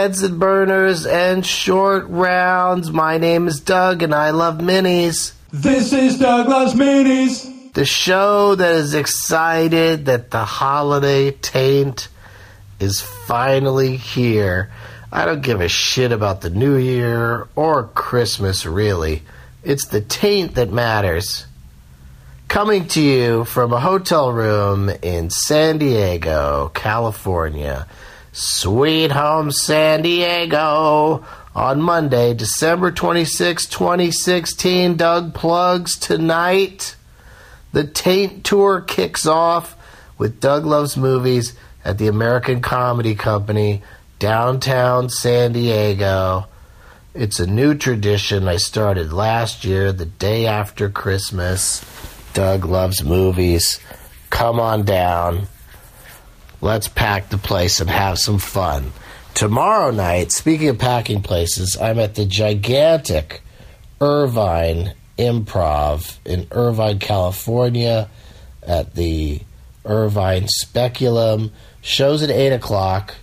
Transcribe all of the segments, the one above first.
Benson burners and short rounds. My name is Doug and I love minis. This is Doug Loves Minis. The show that is excited that the holiday taint is finally here. I don't give a shit about the New Year or Christmas, really. It's the taint that matters. Coming to you from a hotel room in San Diego, California. Sweet home San Diego. On Monday, December 26, 2016, Doug plugs tonight. The Taint Tour kicks off with Doug Loves Movies at the American Comedy Company, downtown San Diego. It's a new tradition I started last year, the day after Christmas. Doug Loves Movies. Come on down. Let's pack the place and have some fun. Tomorrow night, speaking of packing places, I'm at the gigantic Irvine Improv in Irvine, California, at the Irvine Speculum. Shows at 8 o'clock.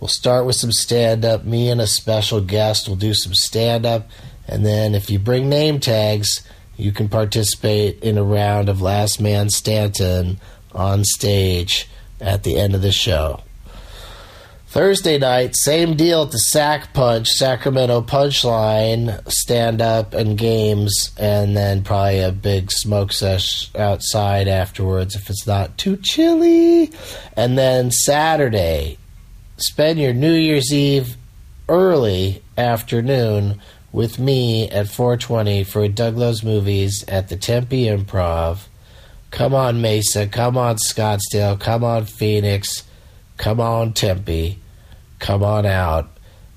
We'll start with some stand up. Me and a special guest will do some stand up. And then if you bring name tags, you can participate in a round of Last Man Stanton on stage at the end of the show. Thursday night, same deal at the Sack Punch, Sacramento Punchline, stand up and games, and then probably a big smoke sesh outside afterwards if it's not too chilly. And then Saturday, spend your New Year's Eve early afternoon with me at 420 for Doug Loves Movies at the Tempe Improv. Come on, Mesa. Come on, Scottsdale. Come on, Phoenix. Come on, Tempe. Come on out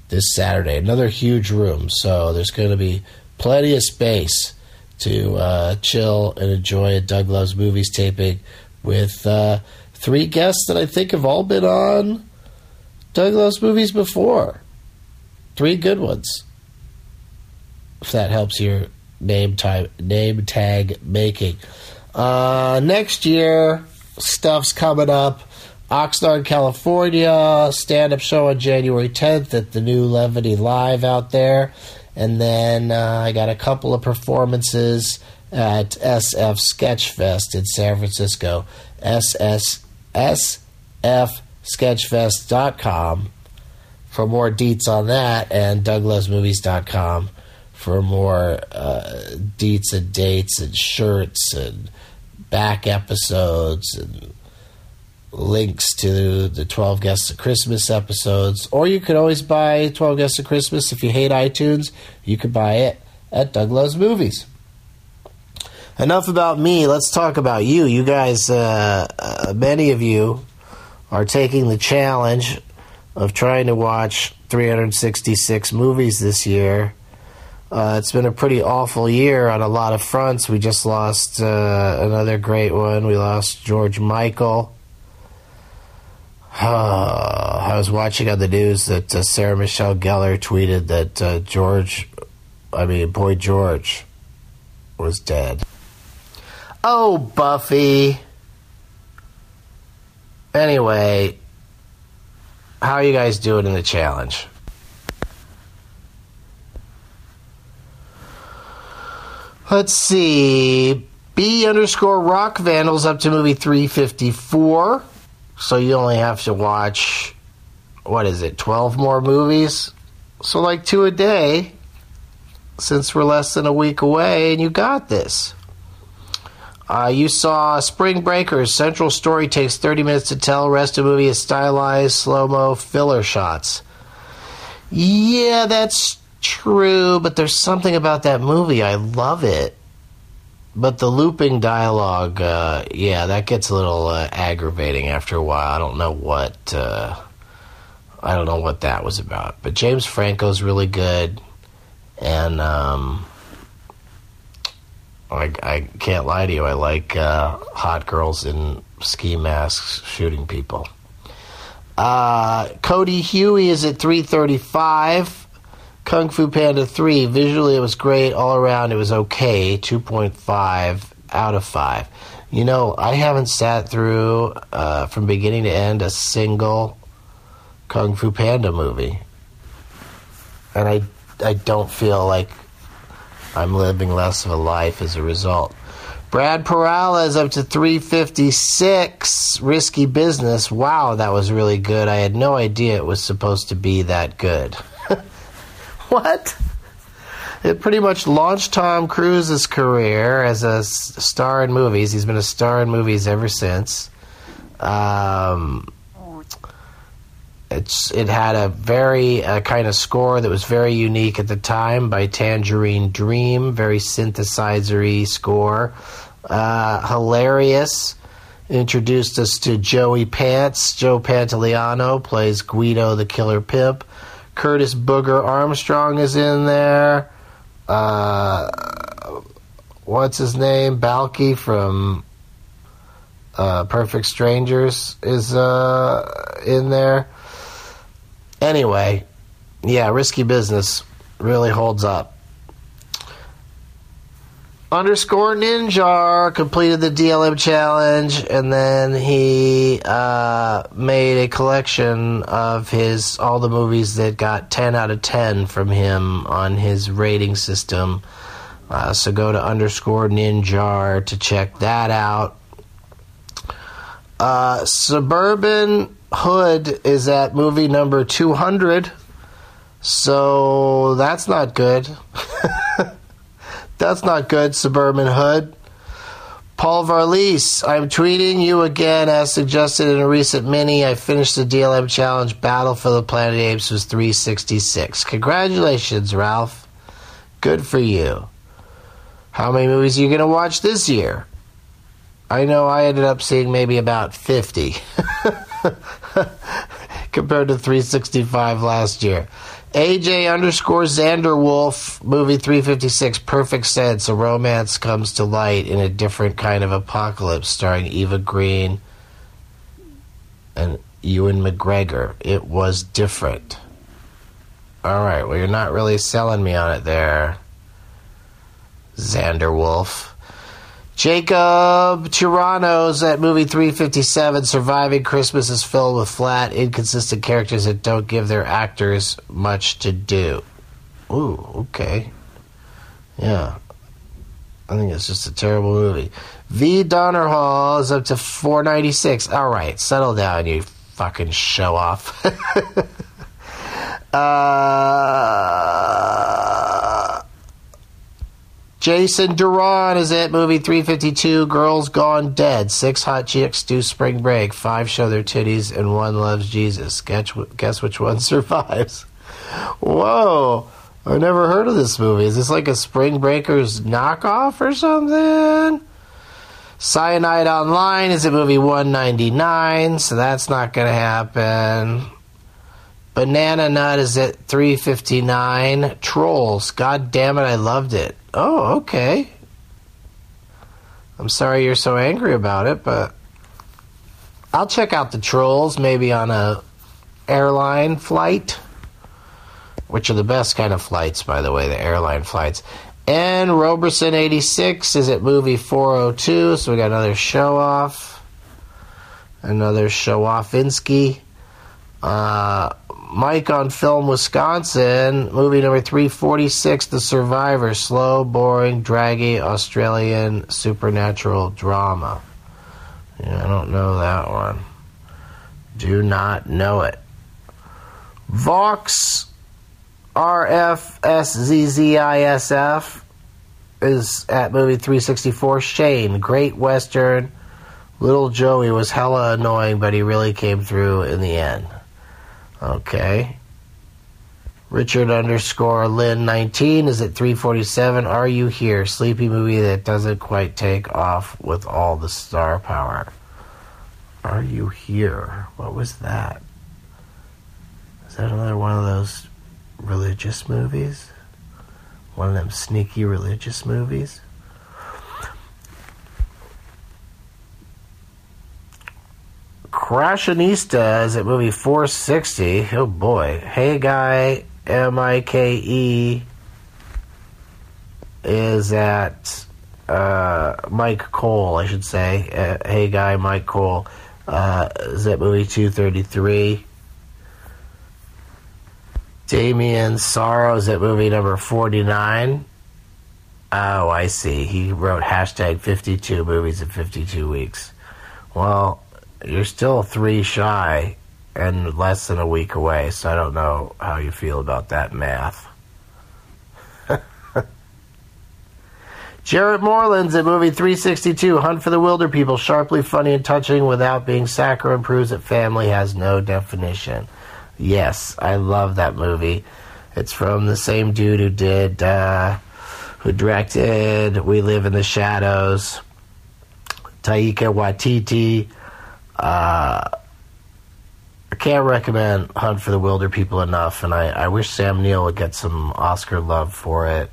this Saturday. Another huge room, so there's going to be plenty of space to uh, chill and enjoy a Doug Loves Movies taping with uh, three guests that I think have all been on Doug Loves Movies before. Three good ones. If that helps your name tag, name tag making. Uh, next year, stuff's coming up. Oxnard, California, stand up show on January 10th at the new Levity Live out there. And then uh, I got a couple of performances at SF Sketchfest in San Francisco. SS, SFSketchfest.com for more deets on that, and DougLovesMovies.com for more uh, deets and dates and shirts and back episodes and links to the 12 Guests of Christmas episodes. Or you could always buy 12 Guests of Christmas if you hate iTunes. You could buy it at Doug Loves Movies. Enough about me. Let's talk about you. You guys, uh, uh, many of you are taking the challenge of trying to watch 366 movies this year. Uh, it's been a pretty awful year on a lot of fronts. We just lost uh, another great one. We lost George Michael. Uh, I was watching on the news that uh, Sarah Michelle Gellar tweeted that uh, George, I mean, Boy George, was dead. Oh, Buffy. Anyway, how are you guys doing in the challenge? Let's see. B underscore rock vandals up to movie 354. So you only have to watch, what is it, 12 more movies? So, like two a day, since we're less than a week away, and you got this. Uh, you saw Spring Breakers. Central story takes 30 minutes to tell. Rest of the movie is stylized, slow mo, filler shots. Yeah, that's true, but there's something about that movie. I love it. But the looping dialogue, uh, yeah, that gets a little uh, aggravating after a while. I don't know what. Uh, I don't know what that was about. But James Franco's really good, and um, I, I can't lie to you. I like uh, hot girls in ski masks shooting people. Uh, Cody Huey is at 335. Kung Fu Panda 3, visually it was great. All around it was okay. 2.5 out of 5. You know, I haven't sat through, uh, from beginning to end, a single Kung Fu Panda movie. and I I don't feel like I'm living less of a life as a result. Brad Peralez up to 356. Risky business. Wow, that was really good. I had no idea it was supposed to be that good. what? It pretty much launched Tom Cruise's career as a star in movies. He's been a star in movies ever since. Um, it's it had a very uh, kind of score that was very unique at the time by Tangerine Dream, very synthesizery score, uh, hilarious. Introduced us to Joey Pants. Joe Pantoliano plays Guido the Killer Pimp. Curtis Booger Armstrong is in there. Uh, what's his name? Balki from uh, Perfect Strangers is uh, in there. Anyway, yeah, risky business really holds up. Underscore Ninja completed the DLM challenge, and then he uh, made a collection of his all the movies that got ten out of ten from him on his rating system. Uh, so go to underscore Ninja to check that out. Uh, Suburban Hood is at movie number 200. So that's not good. that's not good, Suburban Hood. Paul Varlis, I'm tweeting you again as suggested in a recent mini. I finished the DLM challenge. Battle for the Planet Apes was 366. Congratulations, Ralph. Good for you. How many movies are you going to watch this year? I know I ended up seeing maybe about 50 compared to 365 last year. AJ underscore Xander Wolf, movie 356, perfect sense. A romance comes to light in a different kind of apocalypse starring Eva Green and Ewan McGregor. It was different. All right, well, you're not really selling me on it there, Xanderwolf. Jacob Tyranno's at movie 357. Surviving Christmas is filled with flat, inconsistent characters that don't give their actors much to do. Ooh, okay. Yeah. I think it's just a terrible movie. V. Donner Hall is up to 496. All right, settle down, you fucking show off. uh. Jason Duran is at movie 352. Girls Gone Dead. Six hot chicks do spring break. Five show their titties, and one loves Jesus. Guess, guess which one survives? Whoa. I never heard of this movie. Is this like a Spring Breakers knockoff or something? Cyanide Online is at movie 199, so that's not going to happen. Banana Nut is at 359. Trolls. God damn it, I loved it. Oh, okay. I'm sorry you're so angry about it, but I'll check out the Trolls maybe on a airline flight, which are the best kind of flights, by the way, the airline flights. And Roberson 86 is at movie 402, so we got another show off. Another show off Insky. Uh, Mike on Film Wisconsin, movie number 346, The Survivor, slow, boring, draggy Australian supernatural drama. Yeah, I don't know that one. Do not know it. Vox RFSZZISF is at movie 364. Shane, Great Western. Little Joey was hella annoying, but he really came through in the end. Okay. Richard underscore Lynn 19 is at 347. Are you here? Sleepy movie that doesn't quite take off with all the star power. Are you here? What was that? Is that another one of those religious movies? One of them sneaky religious movies? Crashionista is at movie 460. Oh boy. Hey Guy, M I K E, is at uh, Mike Cole, I should say. Uh, hey Guy, Mike Cole uh, is at movie 233. Damien Sorrows at movie number 49. Oh, I see. He wrote hashtag 52 movies in 52 weeks. Well, you're still three shy and less than a week away, so I don't know how you feel about that math. Jarrett Moreland's at movie 362, Hunt for the Wilderpeople, sharply funny and touching without being saccharine, proves that family has no definition. Yes, I love that movie. It's from the same dude who did, uh, who directed We Live in the Shadows, Taika Waititi. Uh, I can't recommend Hunt for the Wilderpeople enough, and I, I wish Sam Neill would get some Oscar love for it.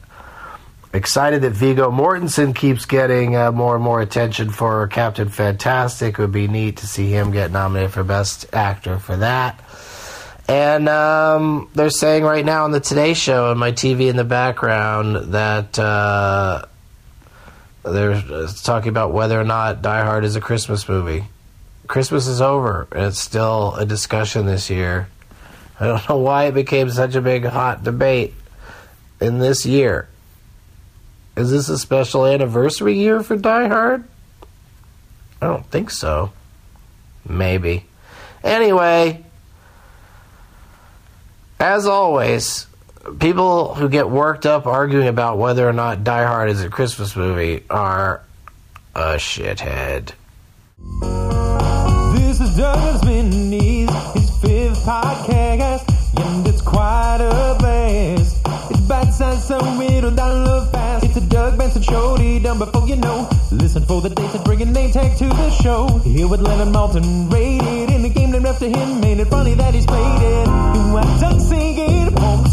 Excited that Viggo Mortensen keeps getting uh, more and more attention for Captain Fantastic. It would be neat to see him get nominated for Best Actor for that. And um, they're saying right now on the Today Show on my TV in the background that uh, they're talking about whether or not Die Hard is a Christmas movie. Christmas is over, and it's still a discussion this year. I don't know why it became such a big hot debate in this year. Is this a special anniversary year for Die Hard? I don't think so. Maybe. Anyway, as always, people who get worked up arguing about whether or not Die Hard is a Christmas movie are a shithead. Doug Loves Minis, his fifth podcast, and it's quite a blast. It's bite-sized, so it'll download fast. It's a Doug Benson show, he done before you know. Listen for the dates and bring a name tag to the show. Here with Leonard Maltin, rated in the game named after him, made it funny that he's played it. You want Doug singing on the